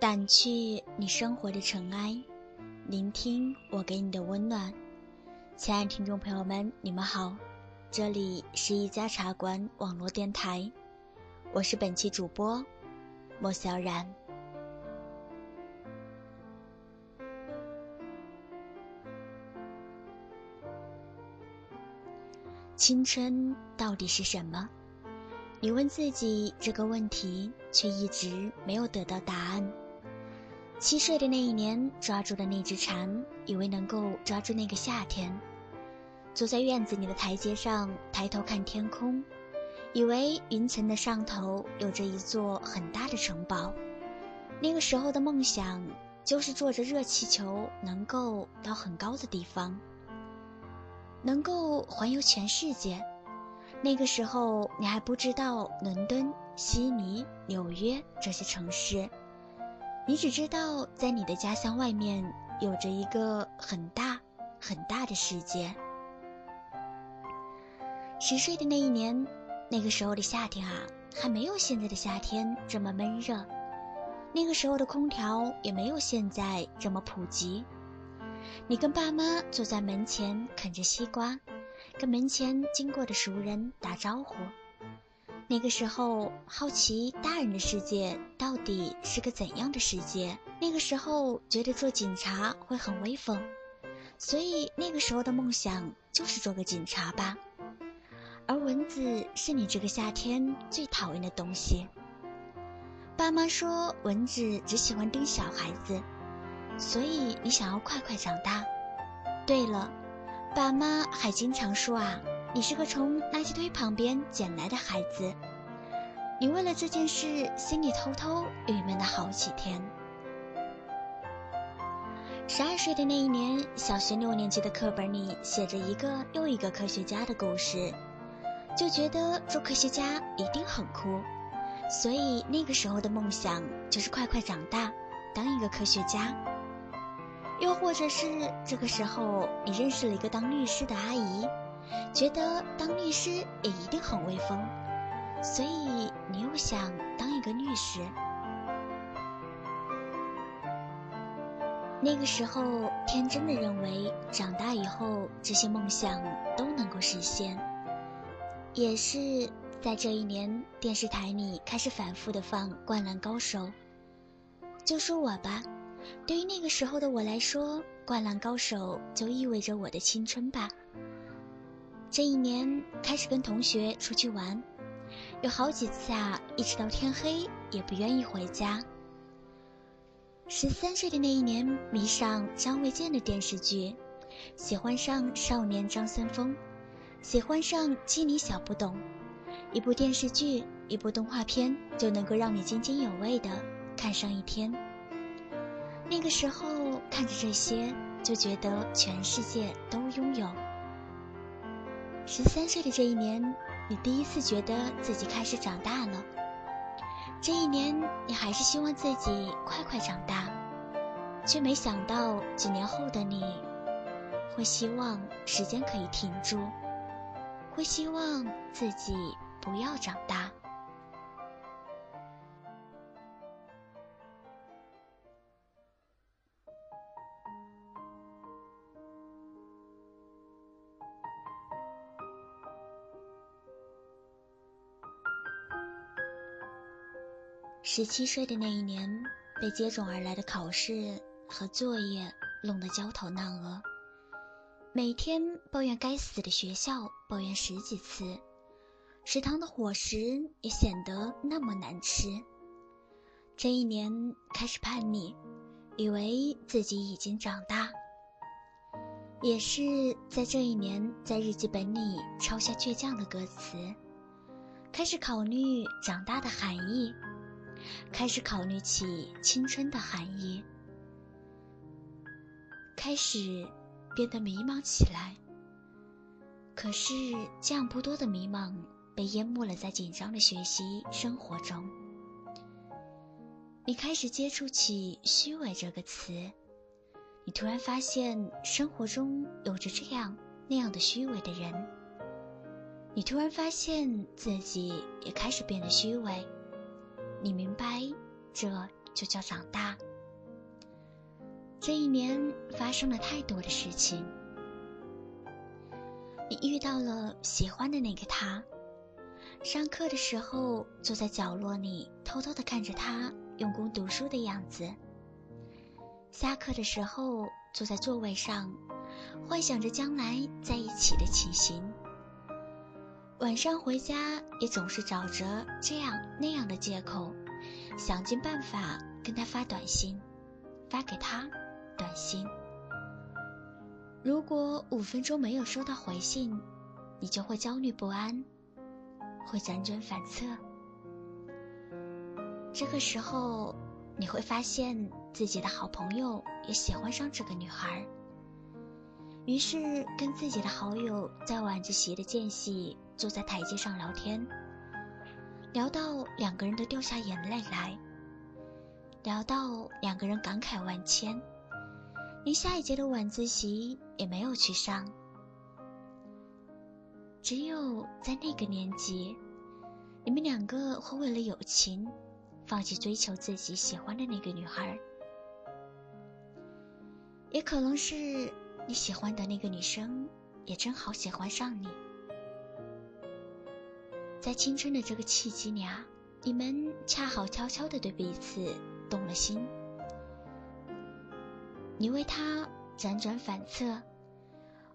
掸去你生活的尘埃，聆听我给你的温暖。亲爱的听众朋友们，你们好，这里是一家茶馆网络电台，我是本期主播莫小然。青春到底是什么？你问自己这个问题，却一直没有得到答案。七岁的那一年，抓住的那只蝉，以为能够抓住那个夏天。坐在院子里的台阶上，抬头看天空，以为云层的上头有着一座很大的城堡。那个时候的梦想，就是坐着热气球，能够到很高的地方，能够环游全世界。那个时候，你还不知道伦敦、悉尼、纽约这些城市，你只知道在你的家乡外面有着一个很大、很大的世界。十岁的那一年，那个时候的夏天啊，还没有现在的夏天这么闷热，那个时候的空调也没有现在这么普及。你跟爸妈坐在门前啃着西瓜。跟门前经过的熟人打招呼。那个时候，好奇大人的世界到底是个怎样的世界。那个时候，觉得做警察会很威风，所以那个时候的梦想就是做个警察吧。而蚊子是你这个夏天最讨厌的东西。爸妈说蚊子只喜欢叮小孩子，所以你想要快快长大。对了。爸妈还经常说啊，你是个从垃圾堆旁边捡来的孩子。你为了这件事，心里偷偷郁闷了好几天。十二岁的那一年，小学六年级的课本里写着一个又一个科学家的故事，就觉得做科学家一定很酷，所以那个时候的梦想就是快快长大，当一个科学家。又或者是这个时候，你认识了一个当律师的阿姨，觉得当律师也一定很威风，所以你又想当一个律师。那个时候，天真的认为长大以后这些梦想都能够实现。也是在这一年，电视台里开始反复的放《灌篮高手》，就说我吧。对于那个时候的我来说，《灌篮高手》就意味着我的青春吧。这一年开始跟同学出去玩，有好几次啊，一直到天黑也不愿意回家。十三岁的那一年，迷上张卫健的电视剧，喜欢上少年张三丰，喜欢上机灵小不懂。一部电视剧，一部动画片，就能够让你津津有味的看上一天。那个时候看着这些，就觉得全世界都拥有。十三岁的这一年，你第一次觉得自己开始长大了。这一年，你还是希望自己快快长大，却没想到几年后的你，会希望时间可以停住，会希望自己不要长大。十七岁的那一年，被接踵而来的考试和作业弄得焦头烂额，每天抱怨该死的学校，抱怨十几次，食堂的伙食也显得那么难吃。这一年开始叛逆，以为自己已经长大。也是在这一年，在日记本里抄下倔强的歌词，开始考虑长大的含义。开始考虑起青春的含义，开始变得迷茫起来。可是这样不多的迷茫被淹没了在紧张的学习生活中。你开始接触起“虚伪”这个词，你突然发现生活中有着这样那样的虚伪的人，你突然发现自己也开始变得虚伪。你明白，这就叫长大。这一年发生了太多的事情，你遇到了喜欢的那个他，上课的时候坐在角落里偷偷的看着他用功读书的样子，下课的时候坐在座位上，幻想着将来在一起的情形。晚上回家也总是找着这样那样的借口，想尽办法跟他发短信，发给他短信。如果五分钟没有收到回信，你就会焦虑不安，会辗转反侧。这个时候，你会发现自己的好朋友也喜欢上这个女孩，于是跟自己的好友在晚自习的间隙。坐在台阶上聊天，聊到两个人都掉下眼泪来，聊到两个人感慨万千，连下一节的晚自习也没有去上。只有在那个年纪，你们两个会为了友情，放弃追求自己喜欢的那个女孩。也可能是你喜欢的那个女生，也正好喜欢上你。在青春的这个契机里啊，你们恰好悄悄的对彼此动了心。你为他辗转反侧，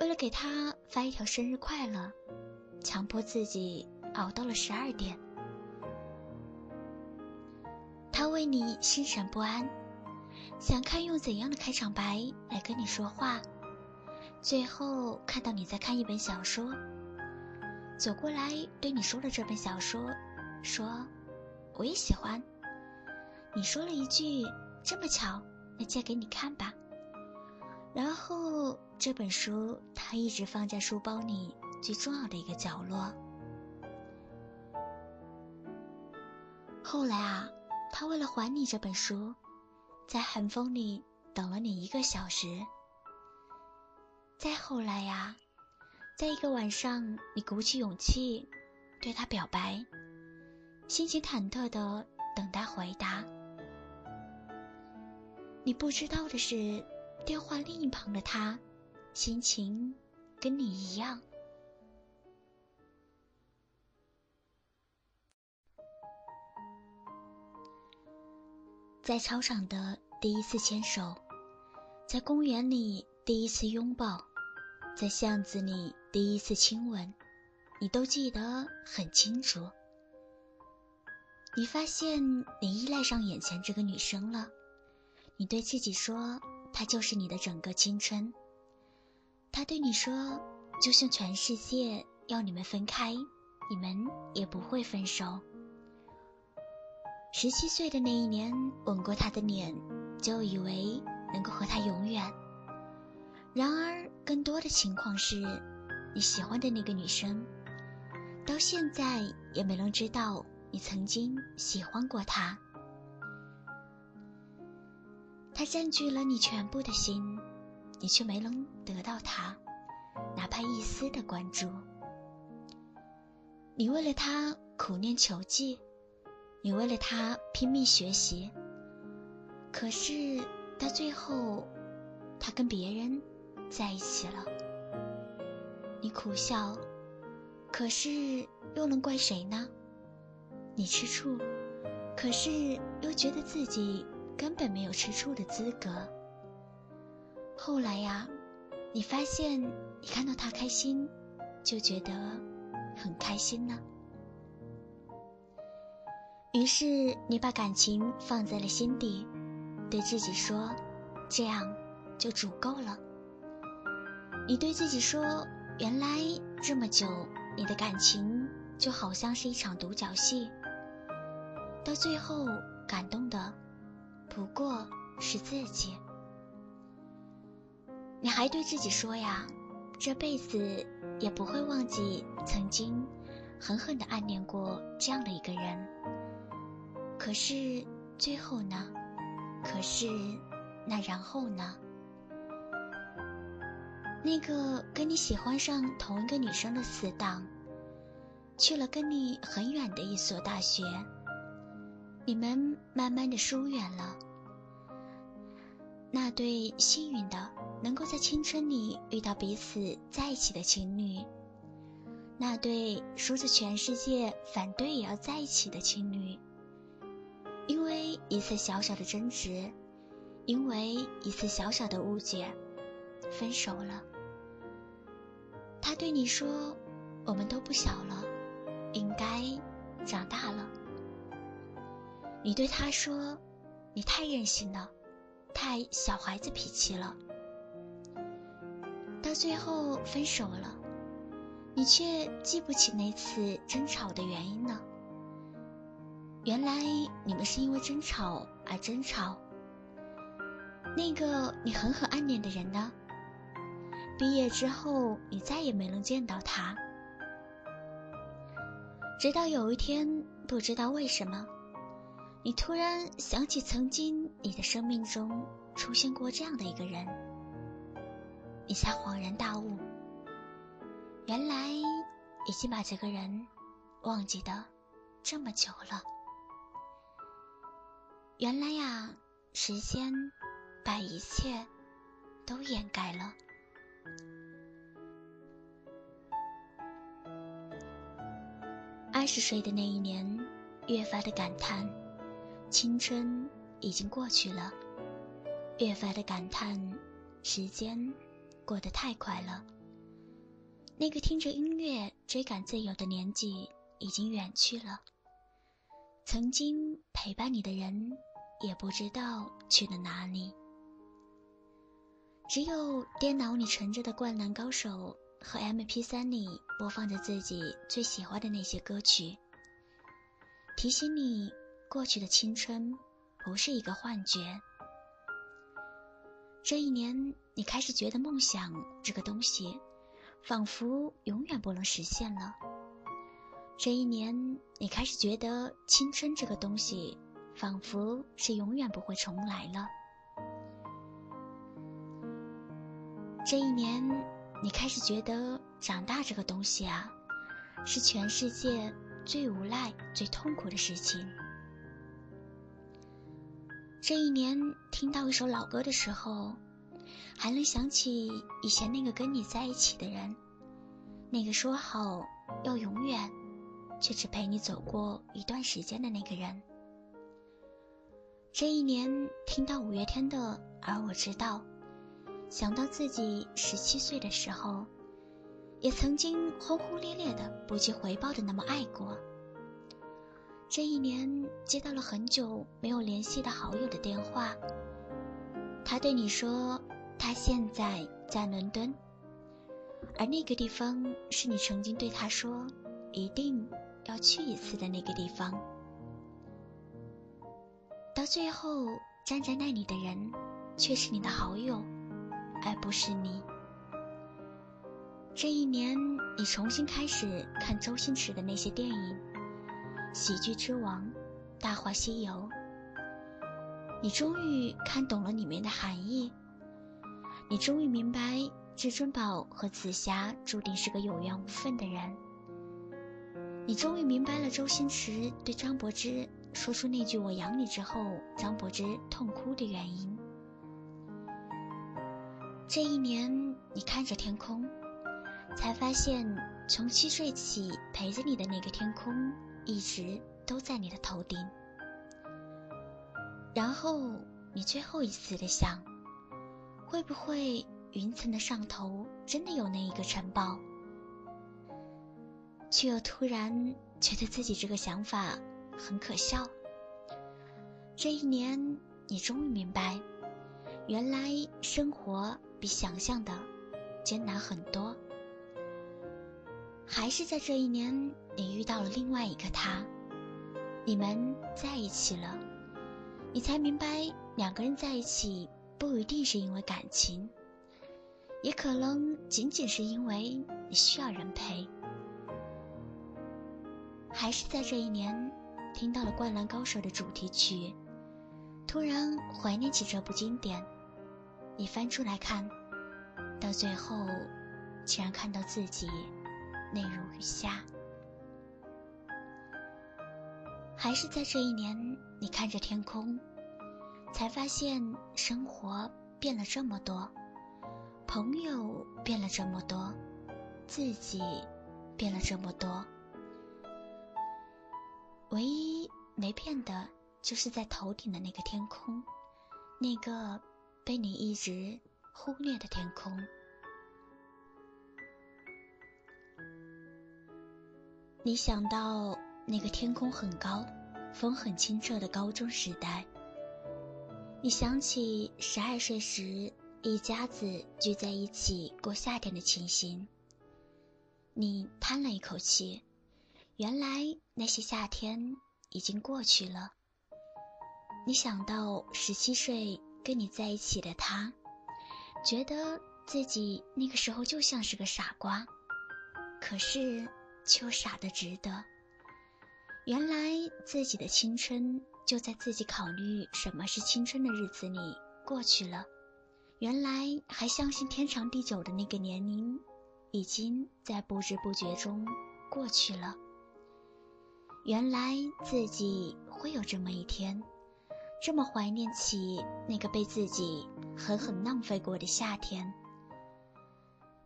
为了给他发一条生日快乐，强迫自己熬到了十二点。他为你心神不安，想看用怎样的开场白来跟你说话，最后看到你在看一本小说。走过来对你说了这本小说，说我也喜欢。你说了一句这么巧，那借给你看吧。然后这本书他一直放在书包里最重要的一个角落。后来啊，他为了还你这本书，在寒风里等了你一个小时。再后来呀。在一个晚上，你鼓起勇气对他表白，心情忐忑的等待回答。你不知道的是，电话另一旁的他，心情跟你一样。在操场的第一次牵手，在公园里第一次拥抱，在巷子里。第一次亲吻，你都记得很清楚。你发现你依赖上眼前这个女生了，你对自己说，她就是你的整个青春。她对你说，就算全世界要你们分开，你们也不会分手。十七岁的那一年，吻过她的脸，就以为能够和她永远。然而，更多的情况是。你喜欢的那个女生，到现在也没能知道你曾经喜欢过她。她占据了你全部的心，你却没能得到她，哪怕一丝的关注。你为了她苦练球技，你为了她拼命学习，可是到最后，她跟别人在一起了。你苦笑，可是又能怪谁呢？你吃醋，可是又觉得自己根本没有吃醋的资格。后来呀，你发现你看到他开心，就觉得很开心呢。于是你把感情放在了心底，对自己说：“这样就足够了。”你对自己说。原来这么久，你的感情就好像是一场独角戏，到最后感动的不过是自己。你还对自己说呀，这辈子也不会忘记曾经狠狠的暗恋过这样的一个人。可是最后呢？可是那然后呢？那个跟你喜欢上同一个女生的死党，去了跟你很远的一所大学。你们慢慢的疏远了。那对幸运的能够在青春里遇到彼此在一起的情侣，那对说着全世界反对也要在一起的情侣，因为一次小小的争执，因为一次小小的误解，分手了。他对你说：“我们都不小了，应该长大了。”你对他说：“你太任性了，太小孩子脾气了。”到最后分手了，你却记不起那次争吵的原因了。原来你们是因为争吵而争吵。那个你狠狠暗恋的人呢？毕业之后，你再也没能见到他。直到有一天，不知道为什么。你突然想起曾经你的生命中出现过这样的一个人，你才恍然大悟，原来已经把这个人忘记的这么久了。原来呀，时间把一切都掩盖了。二十岁的那一年，越发的感叹。青春已经过去了，越发的感叹，时间过得太快了。那个听着音乐追赶自由的年纪已经远去了，曾经陪伴你的人也不知道去了哪里。只有电脑里存着的《灌篮高手》和 MP3 里播放着自己最喜欢的那些歌曲，提醒你。过去的青春不是一个幻觉。这一年，你开始觉得梦想这个东西，仿佛永远不能实现了。这一年，你开始觉得青春这个东西，仿佛是永远不会重来了。这一年，你开始觉得长大这个东西啊，是全世界最无奈、最痛苦的事情。这一年，听到一首老歌的时候，还能想起以前那个跟你在一起的人，那个说好要永远，却只陪你走过一段时间的那个人。这一年，听到五月天的《而我知道》，想到自己十七岁的时候，也曾经轰轰烈烈的、不计回报的那么爱过。这一年，接到了很久没有联系的好友的电话。他对你说，他现在在伦敦，而那个地方是你曾经对他说一定要去一次的那个地方。到最后，站在那里的人却是你的好友，而不是你。这一年，你重新开始看周星驰的那些电影。喜剧之王，《大话西游》，你终于看懂了里面的含义。你终于明白，至尊宝和紫霞注定是个有缘无分的人。你终于明白了周星驰对张柏芝说出那句“我养你”之后，张柏芝痛哭的原因。这一年，你看着天空，才发现从七岁起陪着你的那个天空。一直都在你的头顶，然后你最后一次的想，会不会云层的上头真的有那一个城堡？却又突然觉得自己这个想法很可笑。这一年，你终于明白，原来生活比想象的艰难很多。还是在这一年，你遇到了另外一个他，你们在一起了，你才明白两个人在一起不一定是因为感情，也可能仅仅是因为你需要人陪。还是在这一年，听到了《灌篮高手》的主题曲，突然怀念起这部经典，你翻出来看，到最后，竟然看到自己。泪如雨下，还是在这一年，你看着天空，才发现生活变了这么多，朋友变了这么多，自己变了这么多。唯一没变的，就是在头顶的那个天空，那个被你一直忽略的天空。你想到那个天空很高、风很清澈的高中时代，你想起十二岁时一家子聚在一起过夏天的情形，你叹了一口气。原来那些夏天已经过去了。你想到十七岁跟你在一起的他，觉得自己那个时候就像是个傻瓜，可是却傻得值得。原来自己的青春就在自己考虑什么是青春的日子里过去了。原来还相信天长地久的那个年龄，已经在不知不觉中过去了。原来自己会有这么一天，这么怀念起那个被自己狠狠浪费过的夏天。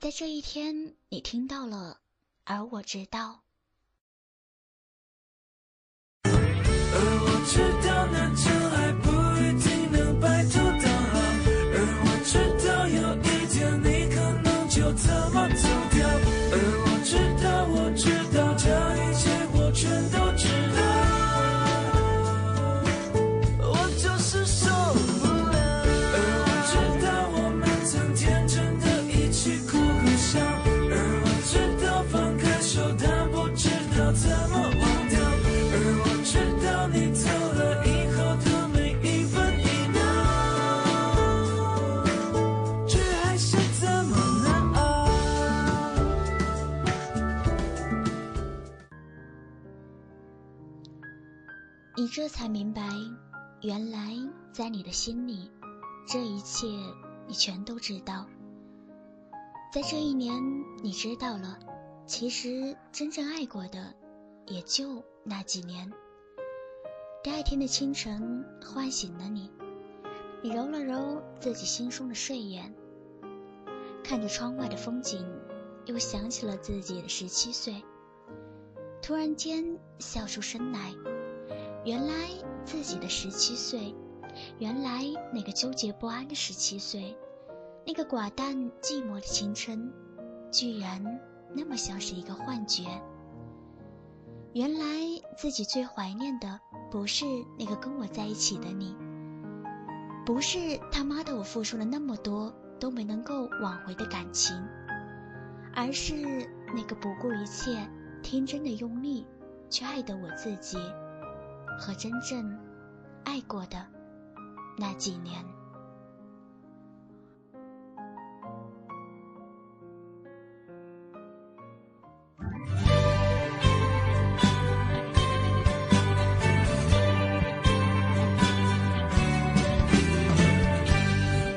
在这一天，你听到了，而我知道。而我知道，那才明白，原来在你的心里，这一切你全都知道。在这一年，你知道了，其实真正爱过的，也就那几年。第二天的清晨，唤醒了你，你揉了揉自己惺忪的睡眼，看着窗外的风景，又想起了自己的十七岁，突然间笑出声来。原来自己的十七岁，原来那个纠结不安的十七岁，那个寡淡寂寞的青春，居然那么像是一个幻觉。原来自己最怀念的，不是那个跟我在一起的你，不是他妈的我付出了那么多都没能够挽回的感情，而是那个不顾一切、天真的用力去爱的我自己。和真正爱过的那几年。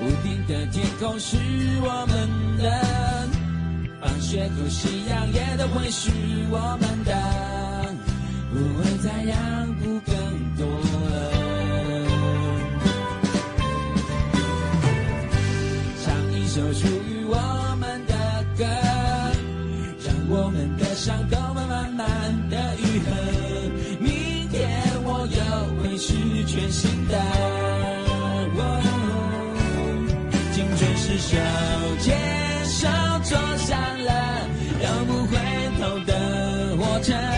屋顶的天空是我们的，放学后夕阳也都会是我们的。不会再让步更多了。唱一首属于我们的歌，让我们的伤都慢慢慢的愈合。明天我又会是全新的。青春是手牵手坐上了永不回头的火车。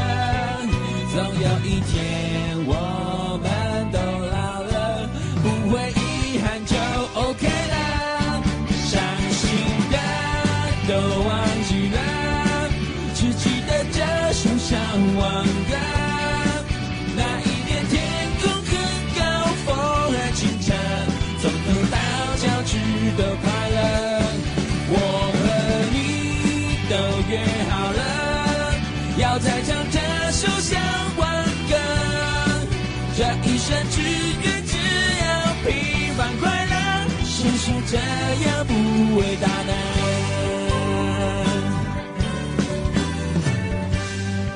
这样不伟大呢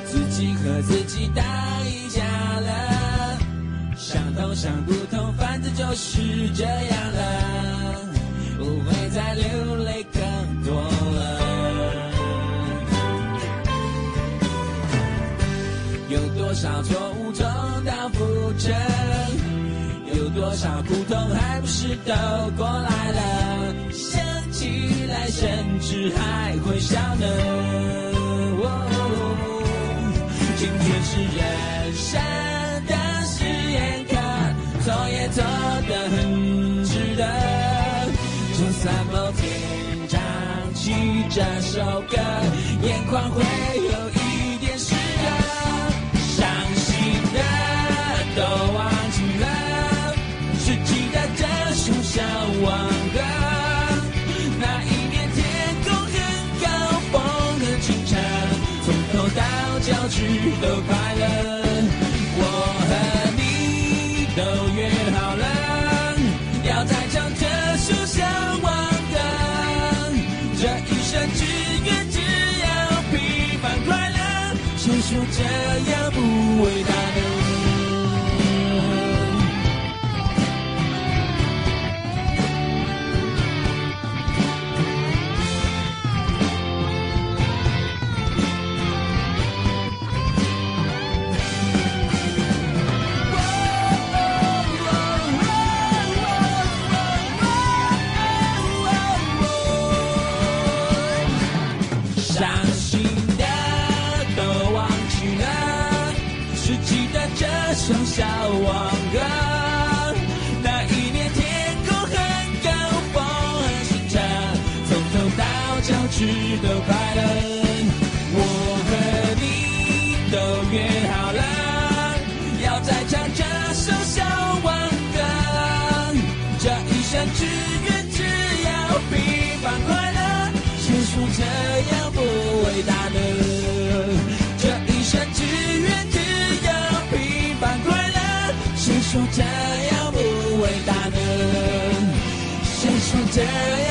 自己和自己打一架了想通想不通反正就是这样了。不会再流泪更多了。有多少错误重蹈覆辙多少苦痛还不是都过来了？想起来甚至还会笑呢。哦、今天是人生的试验课，错也做得很值得。就算某天唱起这首歌，眼眶会有都快乐。我和你都约好了，要再唱这首向往歌。这一生只愿只要平凡快乐，谁说这样不伟大只愿只要平凡快乐，谁说这样不伟大呢？这一生只愿只要平凡快乐，谁说这样不伟大呢？谁说这样？